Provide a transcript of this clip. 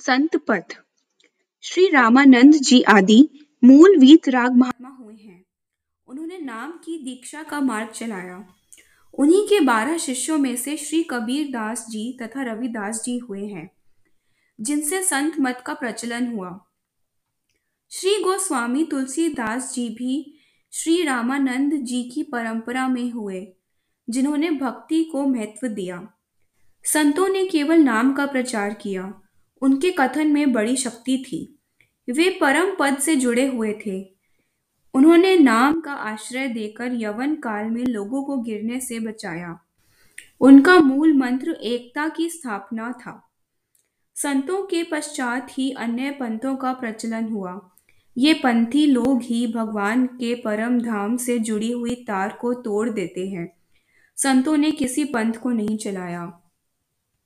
संत पथ। श्री रामानंद जी आदि मूल वीत राग महात्मा हुए हैं। उन्होंने नाम की दीक्षा का मार्ग चलाया। उन्हीं के बारह शिष्यों में से श्री कबीर दास जी तथा रविदास जी हुए हैं, जिनसे संत मत का प्रचलन हुआ। श्री गोस्वामी तुलसीदास जी भी श्री रामानंद जी की परंपरा में हुए, जिन्होंने भक्ति को महत्व दिया। संतों ने केवल नाम का प्रचार किया। उनके कथन में बड़ी शक्ति थी। वे परम पद से जुड़े हुए थे। उन्होंने नाम का आश्रय देकर यवन काल में लोगों को गिरने से बचाया। उनका मूल मंत्र एकता की स्थापना था। संतों के पश्चात ही अन्य पंथों का प्रचलन हुआ। ये पंथी लोग ही भगवान के परम धाम से जुड़ी हुई तार को तोड़ देते हैं। संतों ने किसी पंथ को नहीं चलाया।